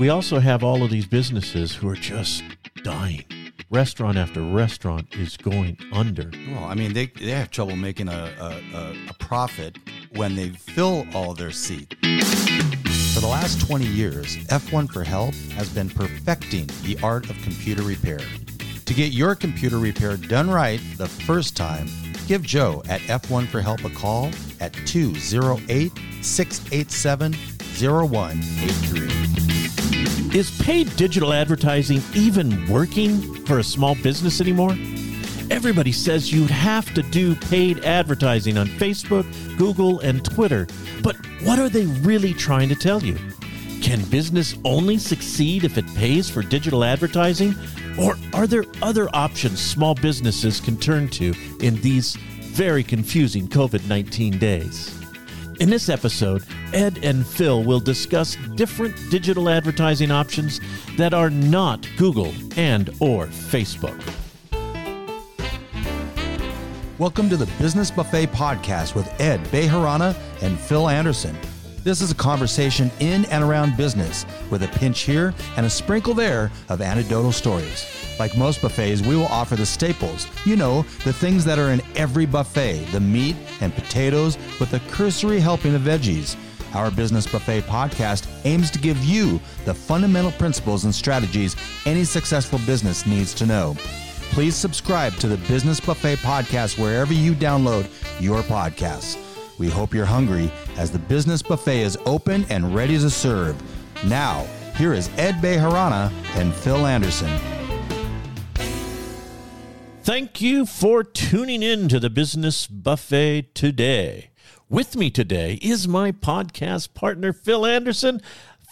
we also have all of these businesses who are just dying. Restaurant after restaurant is going under. Well, I mean, they, they have trouble making a, a, a, profit when they fill all their seats. For the last 20 years, F1 for Help has been perfecting the art of computer repair. To get your computer repair done right the first time, give Joe at F1 for Help a call at 208 687 0183. Is paid digital advertising even working for a small business anymore? Everybody says you'd have to do paid advertising on Facebook, Google, and Twitter. But what are they really trying to tell you? Can business only succeed if it pays for digital advertising? Or are there other options small businesses can turn to in these very confusing COVID 19 days? In this episode, Ed and Phil will discuss different digital advertising options that are not Google and or Facebook. Welcome to the Business Buffet Podcast with Ed Bejarana and Phil Anderson. This is a conversation in and around business with a pinch here and a sprinkle there of anecdotal stories. Like most buffets, we will offer the staples. You know, the things that are in every buffet the meat and potatoes with a cursory helping of veggies. Our Business Buffet podcast aims to give you the fundamental principles and strategies any successful business needs to know. Please subscribe to the Business Buffet podcast wherever you download your podcasts. We hope you're hungry as the Business Buffet is open and ready to serve. Now, here is Ed Bejarana and Phil Anderson. Thank you for tuning in to the Business Buffet today. With me today is my podcast partner, Phil Anderson.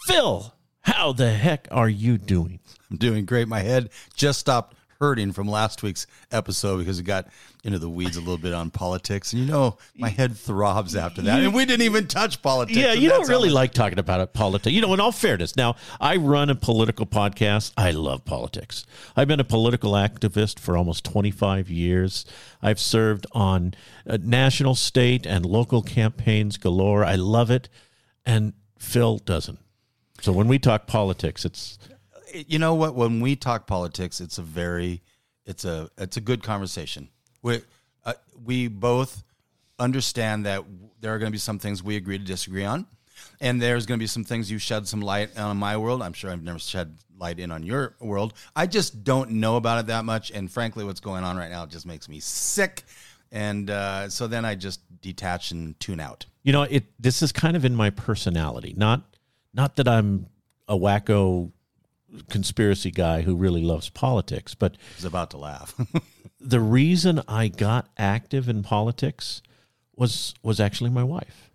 Phil, how the heck are you doing? I'm doing great. My head just stopped hurting from last week's episode because it got into the weeds a little bit on politics. And you know, my head throbs after that. And we didn't even touch politics. Yeah, you don't really like talking about it, politics. You know, in all fairness, now I run a political podcast. I love politics. I've been a political activist for almost 25 years. I've served on uh, national, state, and local campaigns galore. I love it. And Phil doesn't. So when we talk politics, it's you know what when we talk politics it's a very it's a it's a good conversation we uh, we both understand that there are going to be some things we agree to disagree on and there's going to be some things you shed some light on my world. I'm sure i've never shed light in on your world. I just don't know about it that much and frankly what's going on right now just makes me sick and uh, so then i just detach and tune out. You know it this is kind of in my personality. Not not that i'm a wacko conspiracy guy who really loves politics but was about to laugh. the reason i got active in politics was was actually my wife.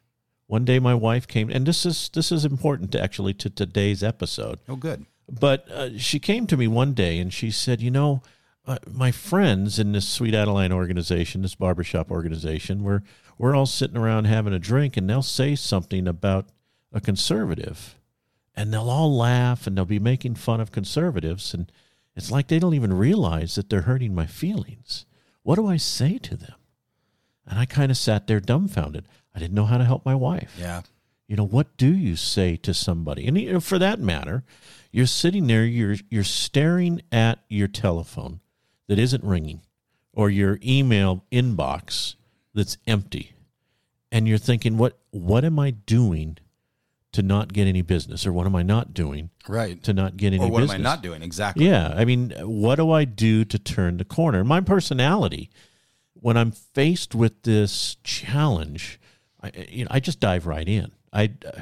One day my wife came and this is this is important to actually to today's episode. Oh good. But uh, she came to me one day and she said, "You know, uh, my friends in this Sweet Adeline organization, this barbershop organization, we're we're all sitting around having a drink, and they'll say something about a conservative, and they'll all laugh and they'll be making fun of conservatives, and it's like they don't even realize that they're hurting my feelings. What do I say to them?" And I kind of sat there dumbfounded. I didn't know how to help my wife. yeah You know, what do you say to somebody? And you know, for that matter, you're sitting there, you're you're staring at your telephone that isn't ringing, or your email inbox that's empty, and you're thinking, what what am I doing to not get any business, or what am I not doing right to not get any business. or what business? am i not doing exactly Yeah, I mean, what do I do to turn the corner? My personality, when I'm faced with this challenge, I, you know, I just dive right in. I, uh,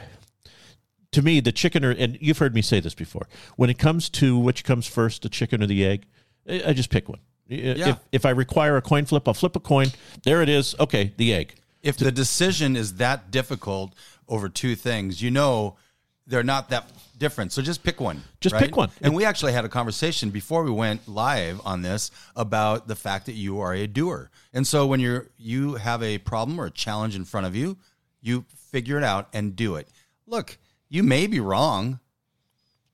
to me, the chicken or and you've heard me say this before. When it comes to which comes first, the chicken or the egg, I just pick one. If if I require a coin flip, I'll flip a coin. There it is. Okay, the egg. if the decision is that difficult over two things, you know they're not that different. So just pick one. Just pick one. And we actually had a conversation before we went live on this about the fact that you are a doer. And so when you're you have a problem or a challenge in front of you, you figure it out and do it. Look, you may be wrong.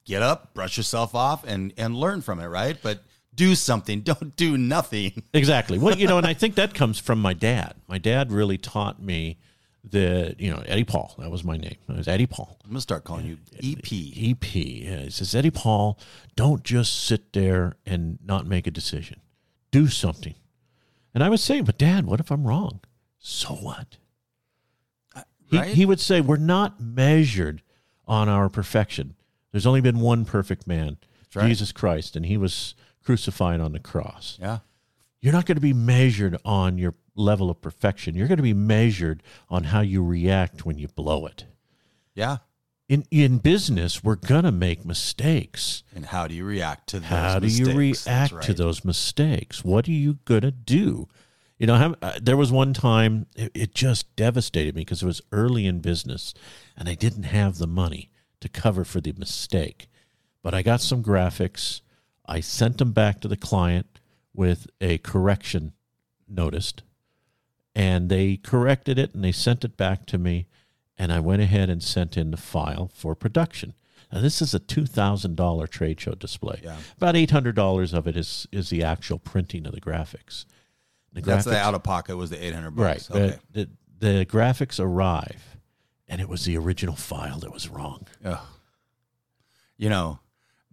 Get up, brush yourself off and and learn from it, right? But do something. Don't do nothing. Exactly. Well, you know, and I think that comes from my dad. My dad really taught me that you know Eddie Paul. That was my name. It was Eddie Paul. I'm gonna start calling you EP. EP. Yeah, he says Eddie Paul, don't just sit there and not make a decision. Do something. And I would say, but Dad, what if I'm wrong? So what? Uh, he, right? he would say, we're not measured on our perfection. There's only been one perfect man, right. Jesus Christ, and he was crucified on the cross. Yeah. You're not going to be measured on your level of perfection. You're going to be measured on how you react when you blow it. Yeah. In in business, we're going to make mistakes. And how do you react to those How do mistakes? you That's react to those mistakes? What are you going to do? You know, have, uh, there was one time it, it just devastated me because it was early in business and I didn't have the money to cover for the mistake. But I got some graphics. I sent them back to the client with a correction noticed and they corrected it and they sent it back to me and I went ahead and sent in the file for production. Now this is a two thousand dollar trade show display. Yeah. About eight hundred dollars of it is is the actual printing of the graphics. The That's the out of pocket was the 800 bucks. right. Okay. the, the graphics arrive, and it was the original file that was wrong. Ugh. You know,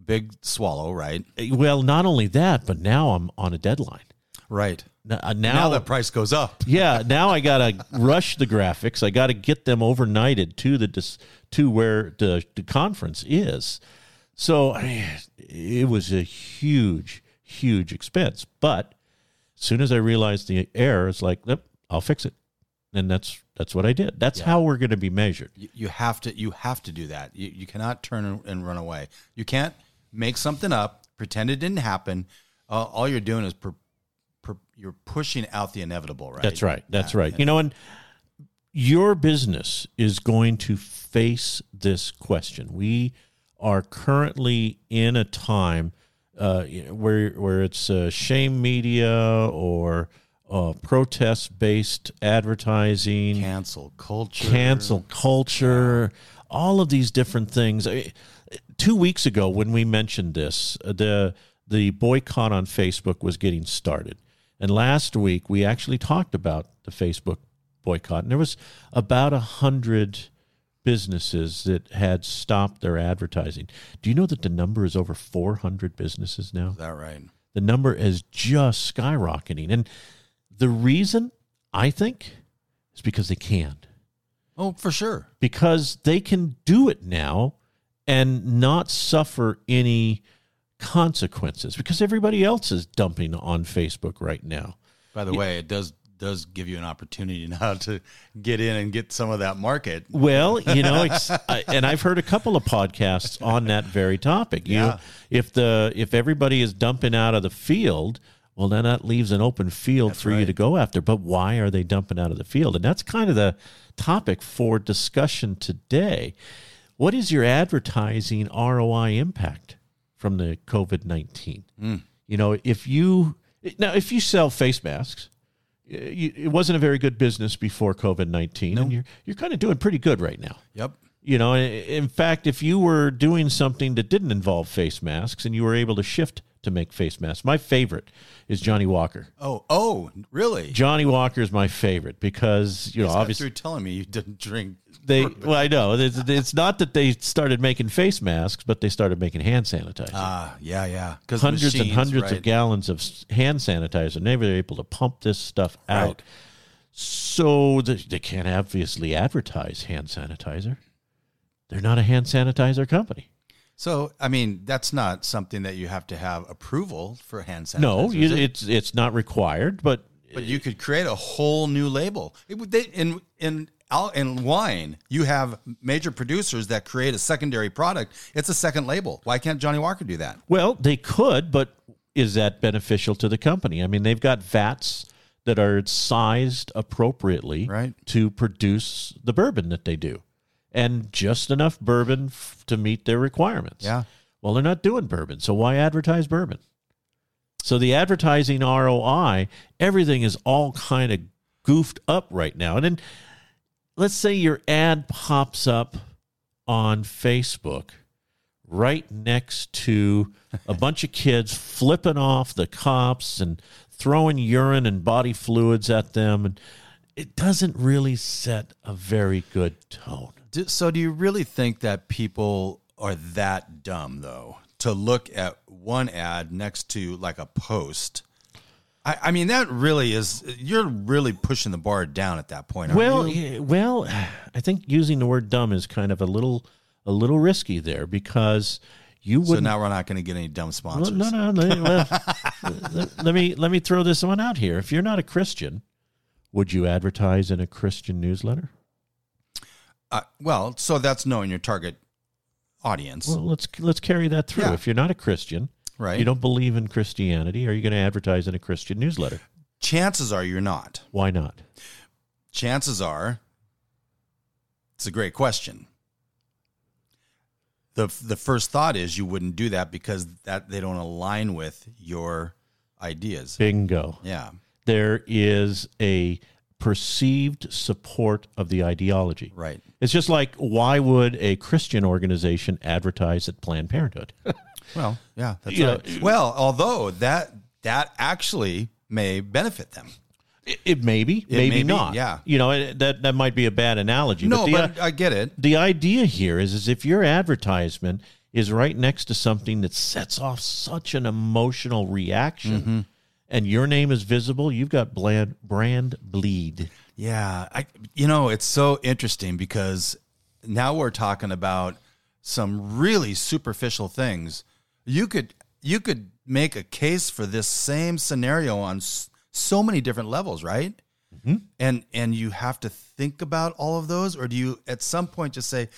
big swallow, right? Well, not only that, but now I'm on a deadline. Right. N- uh, Now, Now, the price goes up. yeah, now I gotta rush the graphics. I gotta get them overnighted to the to where the, the conference is. So I mean, it was a huge, huge expense. But as soon as I realized the error, it's like, yep, I'll fix it, and that's that's what I did. That's how we're going to be measured. You, you have to you have to do that. You, you cannot turn and run away. You can't make something up, pretend it didn't happen. Uh, all you're doing is per, per, you're pushing out the inevitable, right? That's right. That's Yeah. right. You know, and your business is going to face this question. We are currently in a time uh, where where it's uh, shame media or uh, protest based advertising, Cancel culture. cancel culture, all of these different things. I- Two weeks ago, when we mentioned this, uh, the the boycott on Facebook was getting started, and last week we actually talked about the Facebook boycott, and there was about a hundred businesses that had stopped their advertising. Do you know that the number is over four hundred businesses now? Is that right? the number is just skyrocketing. And the reason I think is because they can. Oh, for sure. Because they can do it now and not suffer any consequences because everybody else is dumping on Facebook right now. By the way, it does does give you an opportunity now to get in and get some of that market. Well, you know, I, and I've heard a couple of podcasts on that very topic. You, Yeah. if the if everybody is dumping out of the field, well, then that leaves an open field for you to go after. But why are they dumping out of the field? And that's kind of the topic for discussion today. What is your advertising ROI impact from the COVID nineteen? Mm. You know, if you now if you sell face masks, you, it wasn't a very good business before COVID nineteen, and you're you're kind of doing pretty good right now. Yep. You know, in fact, if you were doing something that didn't involve face masks and you were able to shift to make face masks, my favorite is Johnnie Walker. Oh, oh, really? Johnnie Walker is my favorite because you know Obviously, obviously you're telling me you didn't drink. they well I know it's, it's not that they started making face masks, but they started making hand sanitizer. Ah, yeah, yeah. Because hundreds and hundreds of gallons of hand sanitizer. And they were able to pump this stuff out. Right. So they, they can't obviously advertise hand sanitizer. They're not a hand sanitizer company. So, I mean, that's not something that you have to have approval for hand sanitizer. No, you, it? it's it's not required, but but you could create a whole new label. It they, in in in wine, you have major producers that create a secondary product. It's a second label. Why can't Johnnie Walker do that? well, they could, but is that beneficial to the company? I mean, they've got vats that are sized appropriately Right. to produce the bourbon that they do, and just enough bourbon f- to meet their requirements. Yeah. Well, they're not doing bourbon, so why advertise bourbon? So the advertising ROI, everything is all kind of goofed up right now. And then let's say your ad pops up on Facebook right next to a bunch of kids flipping off the cops and throwing urine and body fluids at them and it doesn't really set a very good tone. Do- So, do you really think that people are that dumb, though, to look at one ad next to like a post? I, I mean, that really is, you're really pushing the bar down at that point. aren't Well, you? well, I think using the word dumb is kind of a little a little risky there because you wouldn't now we're not going to get any dumb sponsors. no, no. Let, well, let, let me let me throw this one out here. If you're not a Christian, would you advertise in a Christian newsletter? Uh, well, so that's knowing your target audience, Well, let's let's carry that through. Yeah. If you're not a Christian, right? you don't believe in Christianity, are you going to advertise in a Christian newsletter? Chances are you're not. Why not? Chances are, it's a great question. the The first thought is you wouldn't do that because that they don't align with your ideas. Bingo. Yeah, There is a perceived support of the ideology. right. It's just like why would a Christian organization advertise at Planned Parenthood? Well, yeah, that's You right. well, although that that actually may benefit them. It, it may be, It maybe may be, not. yeah. you know it- that that might be a bad analogy. No, the, but I get it. the idea here is, is if your advertisement is right next to something that sets off such an emotional reaction, Mm-hmm. And your name is visible, you've got brand brand bleed. Yeah, I you know, it's so interesting because now we're talking about some really superficial things. You could you could make a case for this same scenario on s- so many different levels, right? Mm-hmm. And and you have to think about all of those or do you at some point just say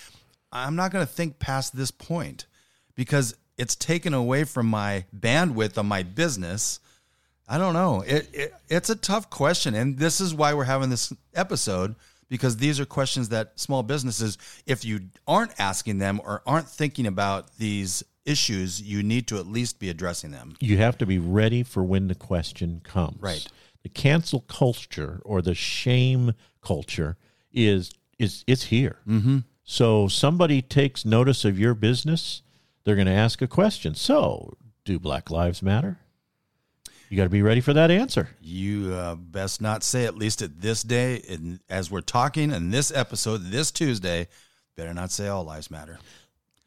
I'm not going to think past this point because it's taken away from my bandwidth on my business. I don't know. It, it it's a tough question, and this is why we're having this episode because these are questions that small businesses, if you aren't asking them or aren't thinking about these issues, you need to at least be addressing them. You have to be ready for when the question comes. Right. The cancel culture or the shame culture is is it's here. Mm-hmm. So somebody takes notice of your business, they're going to ask a question. So, do Black Lives Matter? You got to be ready for that answer. You uh, best not say at least at this day, and as we're talking in this episode, this Tuesday, better not say all lives matter.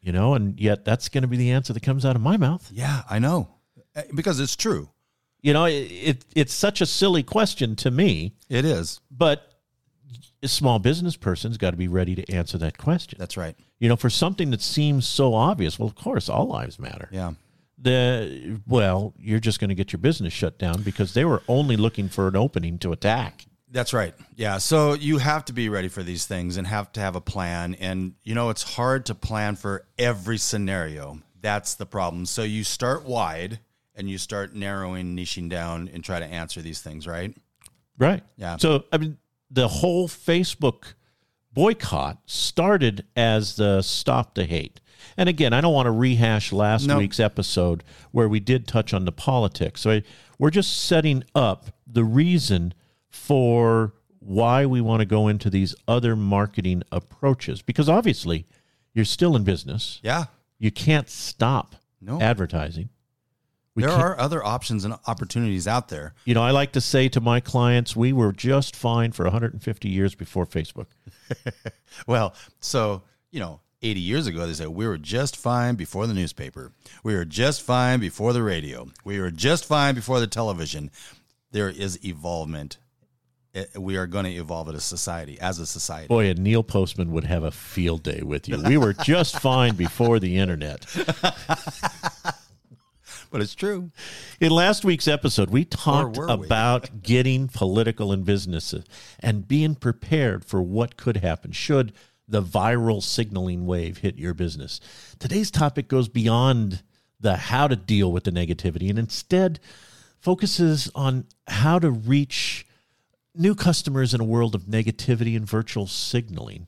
You know, and yet that's going to be the answer that comes out of my mouth. Yeah, I know, Uh, because it's true. You know, it, it it's such a silly question to me, It is. but a small business person's got to be ready to answer that question. That's right. You know, for something that seems so obvious, well, of course, all lives matter. Yeah. The well, you're just going to get your business shut down because they were only looking for an opening to attack. That's right. Yeah. So you have to be ready for these things and have to have a plan. And, you know, it's hard to plan for every scenario. That's the problem. So you start wide and you start narrowing, niching down and try to answer these things, right? Right. Yeah. So, I mean, the whole Facebook boycott started as the stop the hate. And again, I don't want to rehash last No. week's episode where we did touch on the politics. So I, we're just setting up the reason for why we want to go into these other marketing approaches because obviously you're still in business. Yeah. You can't stop No. advertising. We there are other options and opportunities out there. You know, I like to say to my clients, we were just fine for 150 years before Facebook. Well, so, you know, 80 years ago, they said we were just fine before the newspaper. We were just fine before the radio. We were just fine before the television. There is evolvement. Eh, We are going to evolve as a society, as a society. Boy, and Neil Postman would have a field day with you. We were just fine before the internet. But it's true. In last week's episode, we talked were we? about getting political in businesses and being prepared for what could happen should the viral signaling wave hit your business. Today's topic goes beyond the how to deal with the negativity and instead focuses on how to reach new customers in a world of negativity and virtual signaling.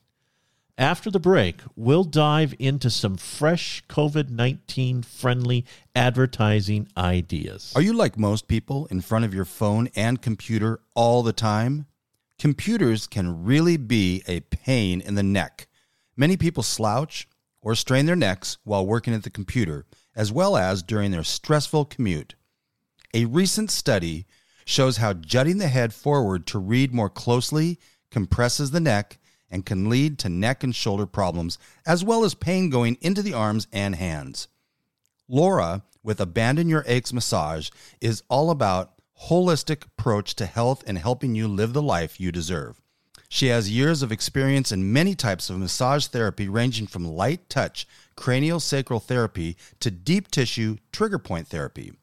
After the break, we'll dive into some fresh COVID 19 friendly advertising ideas. Are you like most people in front of your phone and computer all the time? Computers can really be a pain in the neck. Many people slouch or strain their necks while working at the computer, as well as during their stressful commute. A recent study shows how jutting the head forward to read more closely compresses the neck and can lead to neck and shoulder problems, as well as pain going into the arms and hands. Laura, with Abandon Your Aches Massage, is all about holistic approach to health and helping you live the life you deserve. She has years of experience in many types of massage therapy, ranging from light touch, cranial sacral therapy to deep tissue trigger point therapy.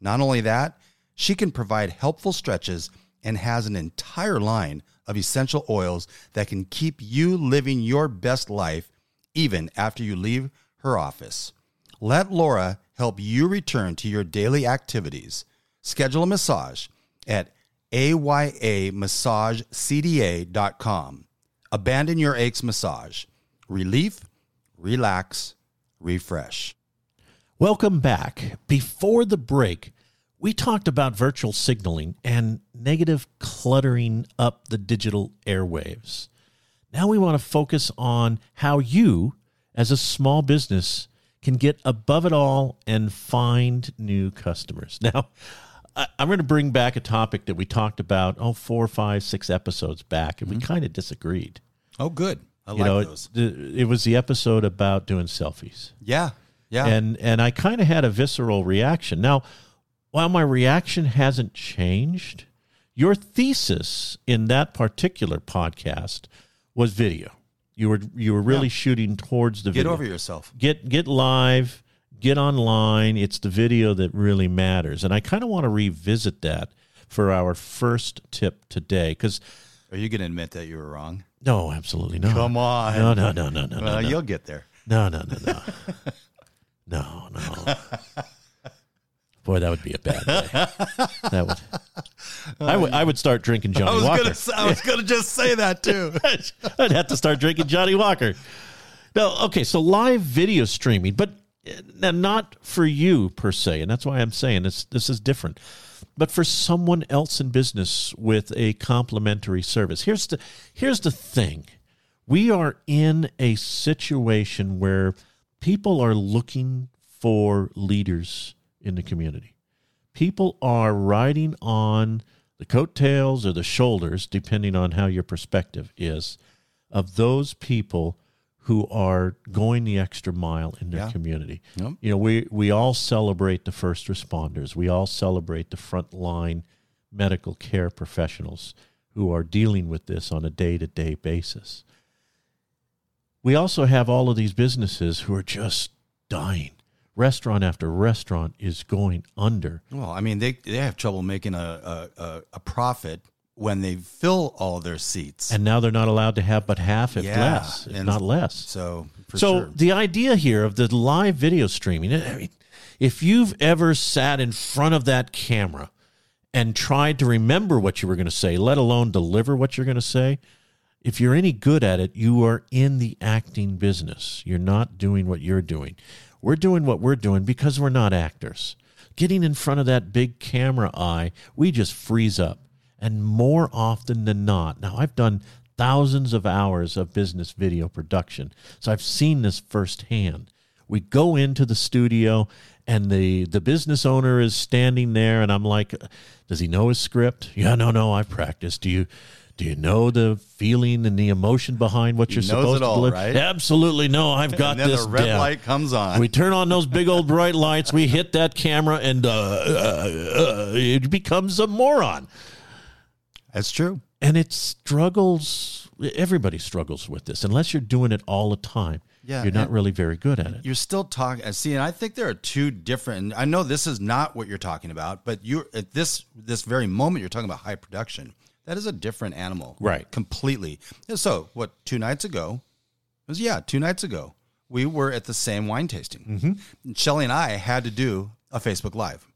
Not only that, she can provide helpful stretches and has an entire line of essential oils that can keep you living your best life even after you leave her office. Let Laura help you return to your daily activities. Schedule a massage at ayamassageCDA.com. Abandon your aches massage. Relief, relax, refresh. Welcome back. Before the break, we talked about virtual signaling and negative cluttering up the digital airwaves. Now we want to focus on how you, as a small business, can get above it all and find new customers. Now, I'm going to bring back a topic that we talked about, oh, four, five, six episodes back, and we mm-hmm. kind of disagreed. Oh, good. I You like know, those. it, it was the episode about doing selfies Yeah. Yeah. and and I kind of had a visceral reaction. Now, while my reaction hasn't changed, your thesis in that particular podcast was video. You were you were really shooting towards the Get video. over yourself. Get get live, get online. It's the video that really matters, and I kind of want to revisit that for our first tip today. Because Are you going to admit that you were wrong? no, absolutely not. Come on. No, no, no, no, no, Well, no. you'll get there. No, no, no, no. no, no. Boy, that would be a bad day. That would. I would. I would start drinking Johnnie I was Walker. gonna. I was gonna just say that too. I'd have to start drinking Johnnie Walker. No, okay. So live video streaming, but not for you per se, and that's why I'm saying this. This is different, but for someone else in business with a complimentary service. Here's the. Here's the thing. We are in a situation where people are looking for leaders in the community. People are riding on the coattails or the shoulders, depending on how your perspective is, of those people who are going the extra mile in their Yeah. community. Yep. You know, we we all celebrate the first responders. We all celebrate the frontline medical care professionals who are dealing with this on a day-to-day basis. We also have all of these businesses who are just dying. Restaurant after restaurant is going under. Well, I mean, they they have trouble making a, a, a profit when they fill all their seats. And now they're not allowed to have but half, if Yeah, less, if not less. so, so sure. the idea here of the live video streaming, I mean, if you've ever sat in front of that camera and tried to remember what you were going to say, let alone deliver what you're going to say, if you're any good at it, you are in the acting business. You're not doing what you're doing. We're doing what we're doing because we're not actors. Getting in front of that big camera eye, we just freeze up. And more often than not, now I've done thousands of hours of business video production, so I've seen this firsthand. We go into the studio and the the business owner is standing there and I'm like, does he know his script? Yeah, no, no, I practiced. Do you do you know the feeling and the emotion behind what He you're knows supposed it to all, deliver? right? Absolutely no. I've got and then this the red down. light comes on. We turn on those big old bright lights. We hit that camera, and uh, uh, uh, it becomes a moron. That's true. And it struggles. Everybody struggles with this, unless you're doing it all the time. Yeah, you're not really very good at it. You're still talking. See, and I think there are two different. I know this is not what you're talking about, but you at this this very moment you're talking about high production. That is a different animal, Right. Completely. And So, what? Two nights ago, was yeah, two nights ago, we were at the same wine tasting. Mm-hmm. Shelly and I had to do a Facebook Live,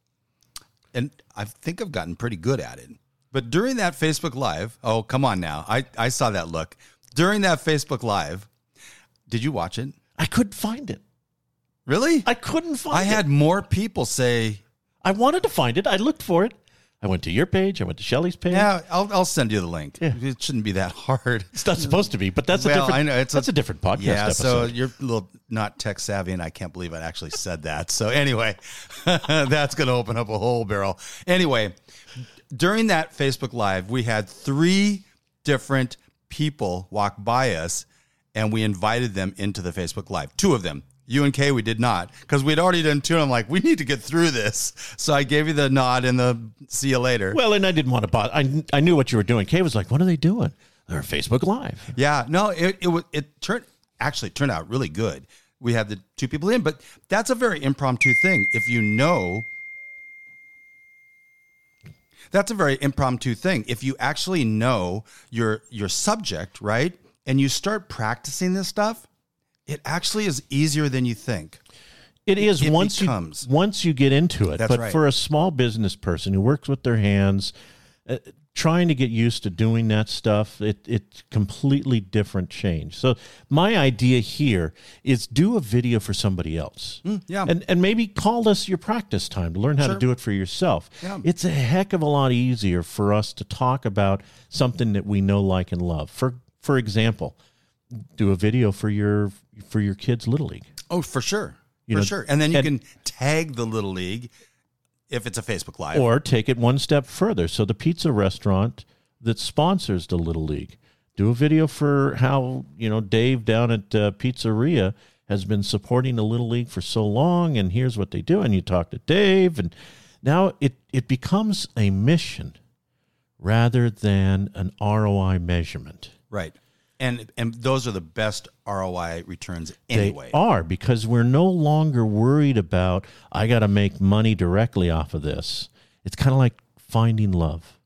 and I think I've gotten pretty good at it. But during that Facebook Live, oh come on now, I I saw that look during that Facebook Live. Did you watch it? I couldn't find it. Really? I couldn't find I it. I had more people say, I wanted to find it. I looked for it. I went to your page. I went to Shelly's page. "Yeah, I'll, I'll send you the link." Yeah. It shouldn't be that hard. It's not supposed to be, but that's a Well, different. I know, it's a- that's a, different podcast yeah, so you're a little not tech savvy, and I can't believe I actually said that. So anyway, that's going to open up a whole barrel. Anyway, during that Facebook Live, we had three different people walk by us and we invited them into the Facebook Live. Two of them. You and Kay, we did not because we'd already done two. And I'm like, we need to get through this. So I gave you the nod and the see you later. Well, and I didn't want to bother. I, I knew what you were doing. Kay was like, what are they doing? They're Facebook Live. Yeah, no, it it, it turned actually turned out really good. We had the two people in, but that's a very impromptu thing. If you know, that's a very impromptu thing. If you actually know your your subject, right, and you start practicing this stuff, it actually is easier than you think. It is It once becomes. you once you get into it. That's but right. for a small business person who works with their hands, uh, trying to get used to doing that stuff, it it's completely different change. So my idea here is do a video for somebody else. Hmm, yeah. And and maybe call this your practice time to learn how to do it for yourself. Yeah. It's a heck of a lot easier for us to talk about something that we know, like, and love. For for example, do a video for your for your kids' little league. Oh, for sure, You for know, sure. And then you and- can tag the little league if it's a Facebook Live. Or take it one step further. So the pizza restaurant that sponsors the Little League, do a video for how you know Dave down at uh, Pizzeria has been supporting the Little League for so long, and here's what they do. And you talk to Dave, and now it it becomes a mission rather than an ROI measurement. right. And and those are the best ROI returns They anyway. are because we're no longer worried about I got to make money directly off of this. It's kind of like finding love.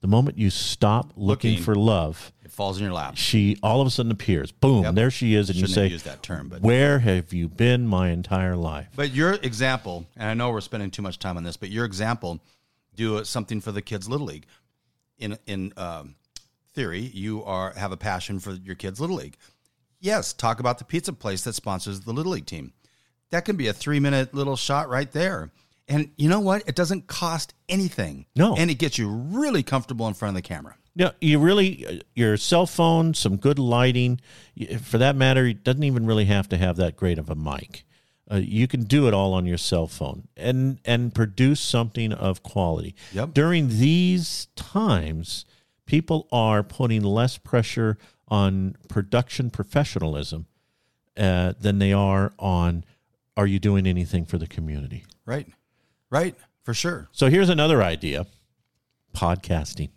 The moment you stop looking, Looking. for love, It falls in your lap. she all of a sudden appears. Boom, Yep. there she is, and Shouldn't you say, used that term, but "Where have you been my entire life?" But your example, and I know we're spending too much time on this, but your example, do something for the kids' little league. In in um, theory, you are have a passion for your kids' little league. Yes, talk about the pizza place that sponsors the little league team. That can be a three minute little shot right there. And you know what? It doesn't cost anything. No. and it gets you really comfortable in front of the camera. Yeah, you really your cell phone, some good lighting. For that matter, it doesn't even really have to have that great of a mic. Uh, you can do it all on your cell phone and and produce something of quality. Yep. During these times, people are putting less pressure on production professionalism uh, than they are on are you doing anything for the community. Right, right, for sure. So here's another idea: podcasting.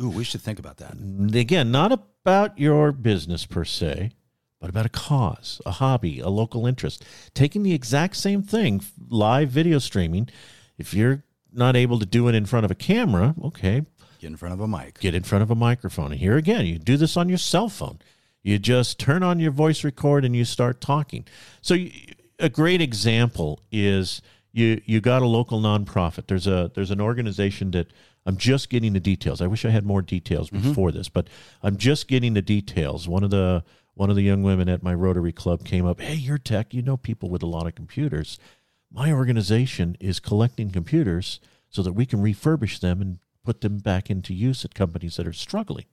Ooh, we should think about that. again, not about your business per se, but about a cause, a hobby, a local interest. Taking the exact same thing, live video streaming. If you're not able to do it in front of a camera, okay, Get in front of a mic. get in front of a microphone. And here again, you do this on your cell phone. You just turn on your voice record and you start talking. So you, a great example is you you got a local nonprofit. There's a there's an organization that I'm just getting the details. I wish I had more details mm-hmm. before this, but I'm just getting the details. One of the one of the young women at my Rotary Club came up, "Hey, you're tech. You know people with a lot of computers. My organization is collecting computers so that we can refurbish them and put them back into use at companies that are struggling."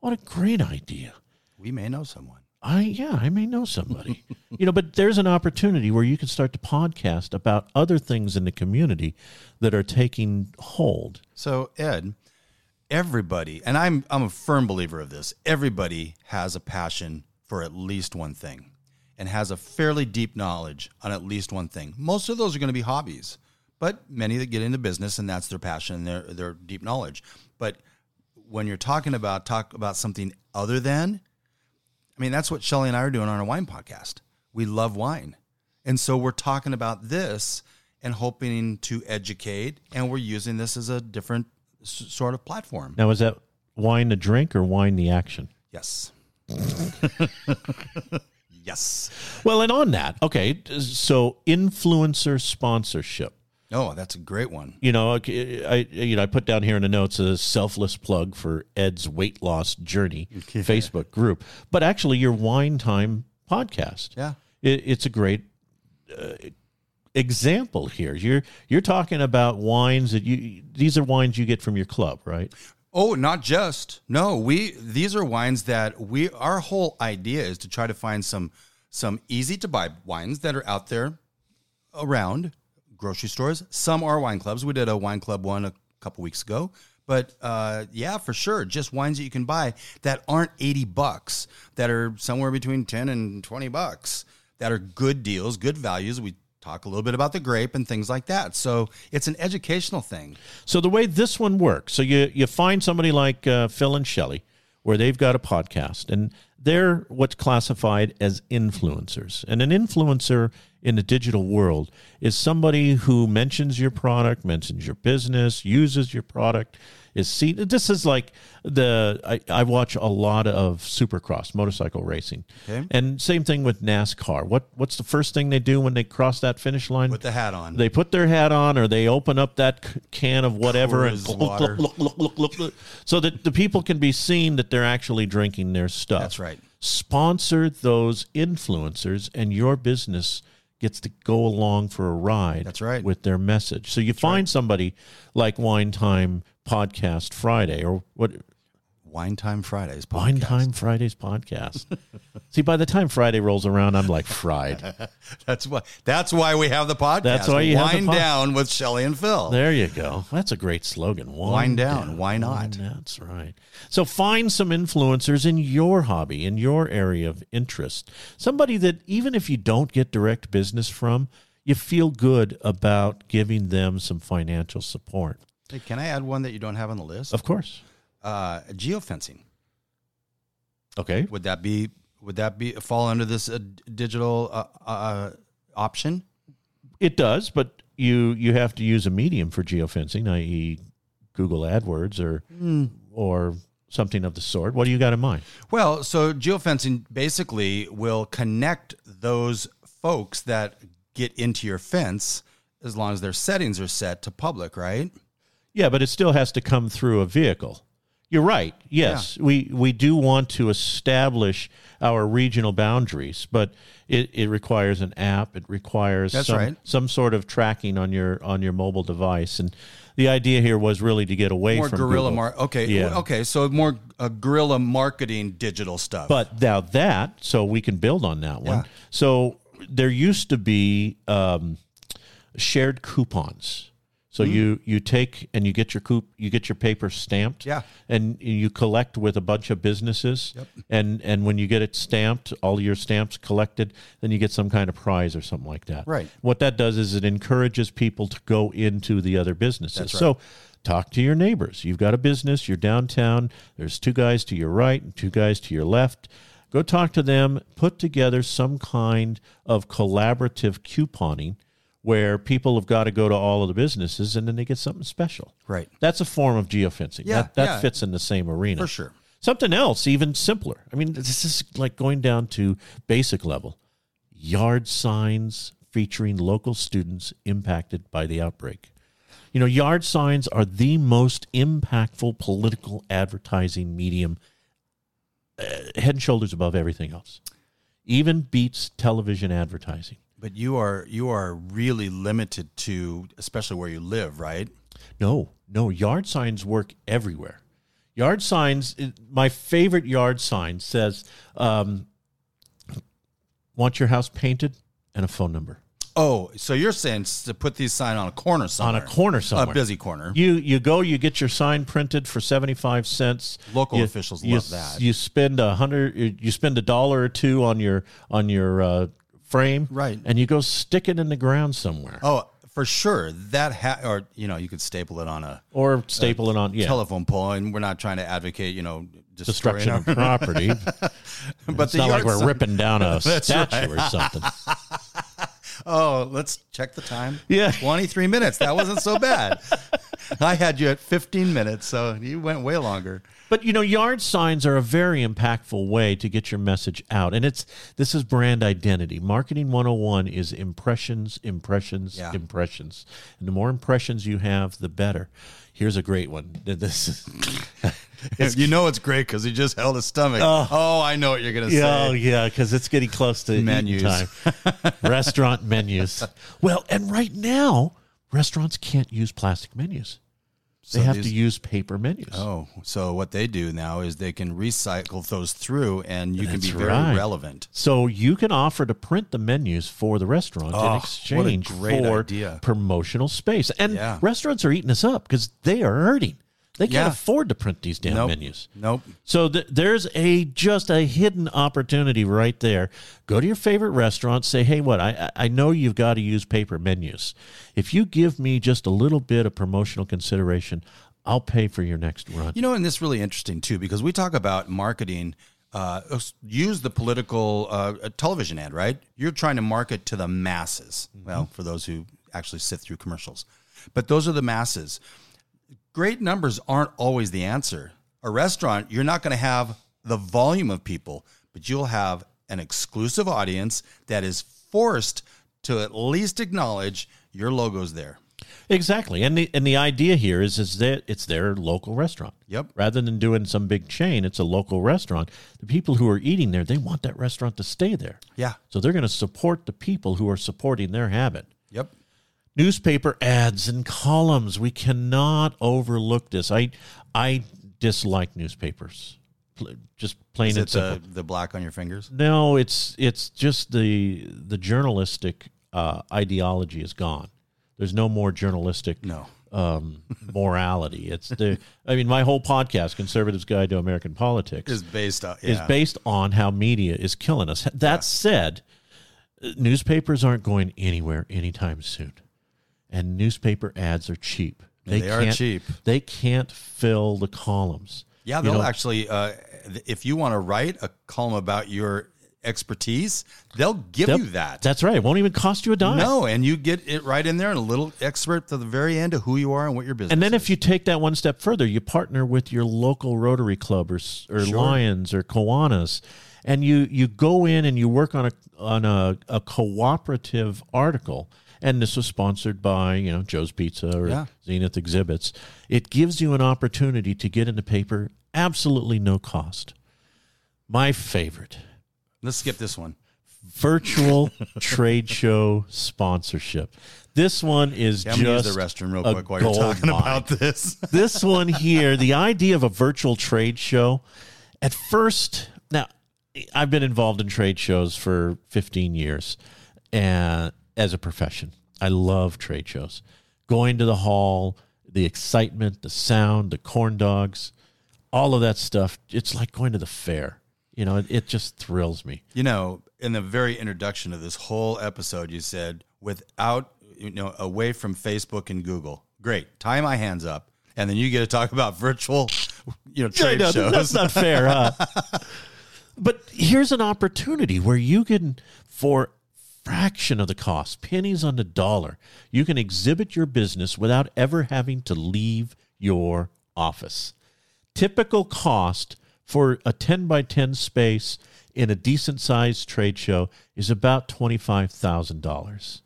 What a great idea. We may know someone. I yeah, I may know somebody. you know, but there's an opportunity where you can start to podcast about other things in the community that are taking hold. So Ed, everybody, and I'm I'm a firm believer of this. Everybody has a passion for at least one thing, and has a fairly deep knowledge on at least one thing. Most of those are going to be hobbies, but many that get into business and that's their passion, their their deep knowledge. But when you're talking about talk about something other than, I mean, that's what Shelly and I are doing on our wine podcast. We love wine. And so we're talking about this and hoping to educate, and we're using this as a different s- sort of platform. Now, is that wine the drink or wine the action? Yes. yes. Well, and on that, okay, so influencer sponsorship. Oh, that's a great one. You know, I you know I put down here in the notes a selfless plug for Ed's weight loss journey Facebook group, but actually your wine time podcast. Yeah. it, it's a great uh, example here. You're you're talking about wines that you these are wines you get from your club, right? Oh, not just. No, we these are wines that we our whole idea is to try to find some some easy to buy wines that are out there around grocery stores. Some are wine clubs. We did a wine club one a couple weeks ago, But uh, yeah, for sure, just wines that you can buy that aren't eighty bucks, that are somewhere between ten and twenty bucks, that are good deals, good values. We talk a little bit about the grape and things like that. So it's an educational thing. So the way this one works, so you you find somebody like uh, Phil and Shelley, where they've got a podcast, and they're what's classified as influencers. And an influencer in the digital world is somebody who mentions your product, mentions your business, uses your product, is seen. This is like the I, I watch a lot of supercross motorcycle racing, Okay. and same thing with NASCAR. What what's the first thing they do when they cross that finish line? With the hat on. They put their hat on, or they open up that can of whatever, and water. look, look, look, look, look, so that the people can be seen that they're actually drinking their stuff. That's right. Sponsor those influencers, and your business gets to go along for a ride. That's right. with their message. So you find somebody like Wine Time Podcast Friday, or what Wine Time Fridays. Podcast. Wine Time Fridays podcast. See, by the time Friday rolls around, I'm like fried. That's why. That's why we have the podcast. That's why you have the Wine pod- down with Shelley and Phil. There you go. That's a great slogan. Wind down. Why not? Wind- That's right. So find some influencers in your hobby, in your area of interest. Somebody that even if you don't get direct business from, you feel good about giving them some financial support. Hey, can I add one that you don't have on the list? Of course. Uh, geofencing. Okay. Would that be? Would that be fall under this uh, digital uh, uh, option? It does, but you you have to use a medium for geofencing, i.e., Google AdWords or or something of the sort. What do you got in mind? Well, so geofencing basically will connect those folks that get into your fence as long as their settings are set to public, right? Yeah, but it still has to come through a vehicle. You're right. Yes, we we do want to establish our regional boundaries, but it, it requires an app. It requires That's some, right. some sort of tracking on your on your mobile device. And the idea here was really to get away More from guerrilla Google. mar- Okay, Yeah. okay. So more uh, guerrilla marketing digital stuff. But now that, so we can build on that one. Yeah. So there used to be um, shared coupons. So Hmm. you you take and you get your coup you get your paper stamped. Yeah. And you collect with a bunch of businesses. Yep. And and when you get it stamped, all your stamps collected, then you get some kind of prize or something like that. Right. What that does is it encourages people to go into the other businesses. Right. So talk to your neighbors. You've got a business, you're downtown, there's two guys to your right and two guys to your left. Go talk to them, put together some kind of collaborative couponing where people have got to go to all of the businesses and then they get something special. right, That's a form of geofencing. Yeah, that that yeah. fits in the same arena. for sure. Something else, even simpler. I mean, this is like going down to basic level. Yard signs featuring local students impacted by the outbreak. You know, yard signs are the most impactful political advertising medium, uh, head and shoulders above everything else. Even beats television advertising. But you are you are really limited to, especially where you live, right? No, no, yard signs work everywhere. Yard signs, my favorite yard sign says, um, want your house painted and a phone number Oh, so you're saying to put these sign on a corner somewhere? on a corner somewhere. a busy corner. You you go, you get your sign printed for seventy five cents. Local You- officials you, love that. You spend a hundred, you spend a dollar or two on your on your uh, frame, Right. And you go stick it in the ground somewhere, Oh, for sure. That ha- or you know, you could staple it on a or staple it on yeah telephone pole, and we're not trying to advocate, you know, destruction our- of property. but it's not like we're sign- ripping down a statue or something. Oh, let's check the time. Yeah. 23 minutes. That wasn't so bad. I had you at 15 minutes, so you went way longer. But you know, yard signs are a very impactful way to get your message out. And it's this is brand identity. Marketing 101 is impressions, impressions, Yeah. impressions. And the more impressions you have, the better. Here's a great one. This is you know it's great because he just held his stomach. Oh, oh I know what you're going to Oh say. Oh yeah, because it's getting close to Menus. time. Restaurant menus. Well, and right now, restaurants can't use plastic menus. They have these- to use paper menus. Oh, so what they do now is they can recycle those through and you can be very right. relevant. So you can offer to print the menus for the restaurant Oh, in exchange great for idea. promotional space. And Yeah. restaurants are eating us up because they are hurting. They can't Yeah. afford to print these damn Nope. menus. Nope. So th- there's a just a hidden opportunity right there. Go to your favorite restaurant. Say, hey, what? I I know you've got to use paper menus. If you give me just a little bit of promotional consideration, I'll pay for your next run. You know, and this is really interesting too, because we talk about marketing. Uh, use the political uh, television ad, right? You're trying to market to the masses. Well, for those who actually sit through commercials, but those are the masses. Great numbers aren't always the answer. A restaurant, you're not going to have the volume of people, but you'll have an exclusive audience that is forced to at least acknowledge your logo's there. Exactly, and the and the idea here is is that it's their local restaurant. Yep. Rather than doing some big chain, it's a local restaurant. The people who are eating there, they want that restaurant to stay there. Yeah. So they're going to support the people who are supporting their habit. Newspaper ads and columns. We cannot overlook this. I I dislike newspapers. Just plain Is and it the, the black on your fingers? No, it's it's just the the journalistic uh, ideology is gone. There's no more journalistic No. um, morality. It's the I mean, my whole podcast, Conservatives Guide to American Politics, Is based on is based on how media is killing us. That said, newspapers aren't going anywhere anytime soon, and newspaper ads are cheap. They are can't- cheap. They can't fill the columns. Yeah, they'll know, actually, uh, if you want to write a column about your expertise, they'll give they'll- you that. That's right. It won't even cost you a dime. no, and you get it right in there and a little expert to the very end of who you are and what your business And then is. if you take that one step further, you partner with your local Rotary Club or, or Sure. Lions or Kiwanis, and you you go in and you work on a on a, a cooperative article. And this was sponsored by you know Joe's Pizza or Yeah. Zenith Exhibits. It gives you an opportunity to get in the paper absolutely no cost. My favorite Let's skip this one. virtual trade show sponsorship. This one is Yeah, just the restroom real quick while you're talking mine about this. this one here, the idea of a virtual trade show, at first, now I've been involved in trade shows for 15 years and as a profession. I love trade shows. Going to the hall, the excitement, the sound, the corn dogs, all of that stuff. It's like going to the fair. You know, it, it just thrills me. You know, in the very introduction of this whole episode, you said, without, you know, away from Facebook and Google. Great. Tie my hands up. And then you get to talk about virtual, you know, trade I know, shows. That's not fair, huh? but here's an opportunity where you can, for fraction of the cost, pennies on the dollar, you can exhibit your business without ever having to leave your office. Typical cost for a 10 by 10 space in a decent sized trade show is about $25,000.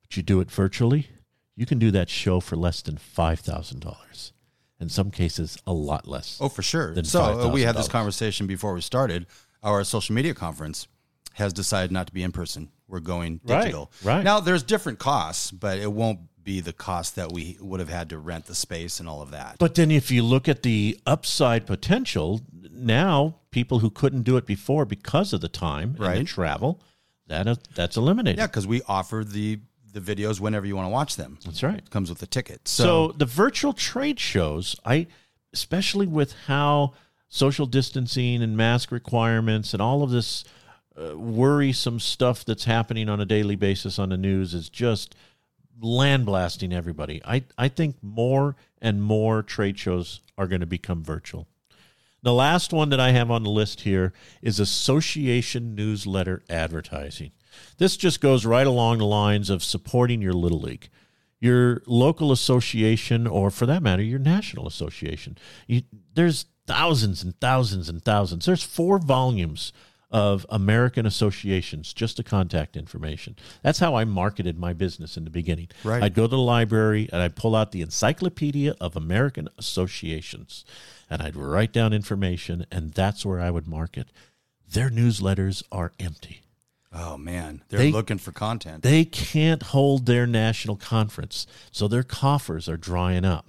But you do it virtually, you can do that show for less than $5,000. In some cases, a lot less. Oh, for sure. So uh, we had this conversation before we started. Our social media conference has decided not to be in person. We're going digital. right. Now there's different costs, but it won't be the cost that we would have had to rent the space and all of that. But then if you look at the upside potential, now people who couldn't do it before because of the time and the travel, that uh, that's eliminated. yeah, because we offer the the videos whenever you want to watch them. That's right. It comes with the ticket. So, So, the virtual trade shows, I especially with how social distancing and mask requirements and all of this uh, worrisome stuff that's happening on a daily basis on the news is just land blasting everybody. I I think more and more trade shows are going to become virtual. The last one that I have on the list here is association newsletter advertising. This just goes right along the lines of supporting your little league, your local association, or for that matter, your national association. You, there's thousands and thousands and thousands. There's four volumes of American associations, just the contact information. That's how I marketed my business in the beginning. Right. I'd go to the library and I'd pull out the Encyclopedia of American Associations and I'd write down information, and that's where I would market. Their newsletters are empty. oh man, they're They- looking for content. They can't hold their national conference, so their coffers are drying up.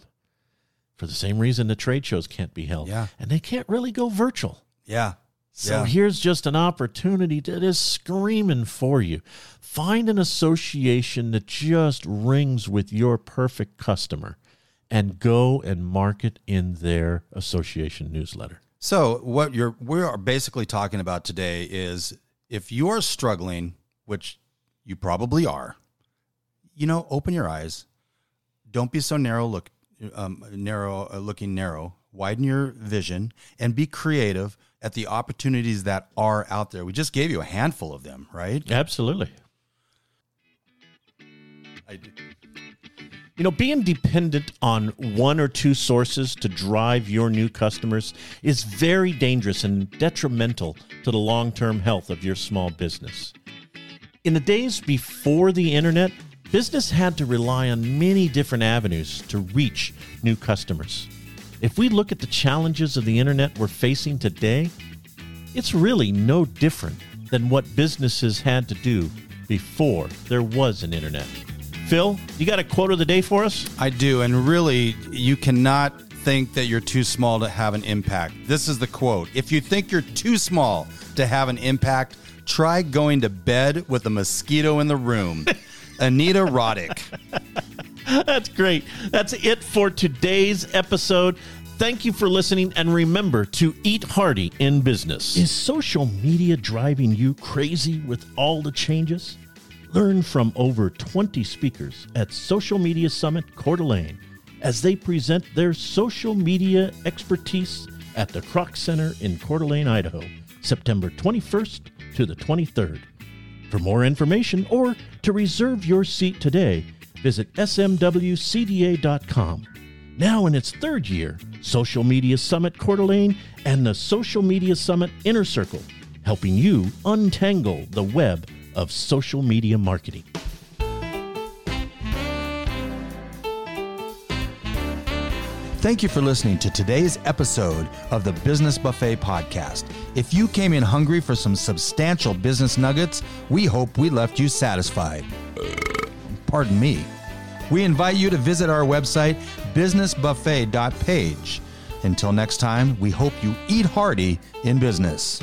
For the same reason the trade shows can't be held. Yeah. And they can't really go virtual. yeah. So yeah. here's just an opportunity that is screaming for you. Find an association that just rings with your perfect customer and go and market in their association newsletter. So what you're we are basically talking about today is if you're struggling, which you probably are, you know, open your eyes. Don't be so narrow look um, narrow uh, looking narrow. Widen your vision and be creative at the opportunities that are out there. We just gave you a handful of them, right? Absolutely. I do. You know, being dependent on one or two sources to drive your new customers is very dangerous and detrimental to the long term health of your small business. In the days before the internet, business had to rely on many different avenues to reach new customers. If we look at the challenges of the internet we're facing today, it's really no different than what businesses had to do before there was an internet. Phil, you got a quote of the day for us? I do. And really, you cannot think that you're too small to have an impact. This is the quote If you think you're too small to have an impact, try going to bed with a mosquito in the room. Anita Roddick. That's great. That's it for today's episode. Thank you for listening, and remember to eat hearty in business. Is social media driving you crazy with all the changes? Learn from over 20 speakers at Social Media Summit Coeur d'Alene as they present their social media expertise at the Kroc Center in Coeur d'Alene, Idaho, September 21st to the 23rd. For more information or to reserve your seat today, visit smwcda.com. Now in its third year, Social Media Summit Coeur d'Alene and the Social Media Summit Inner Circle, helping you untangle the web of social media marketing. Thank you for listening to today's episode of the Business Buffet Podcast. If you came in hungry for some substantial business nuggets, we hope we left you satisfied. Pardon me. We invite you to visit our website, businessbuffet.page. Until next time, we hope you eat hearty in business.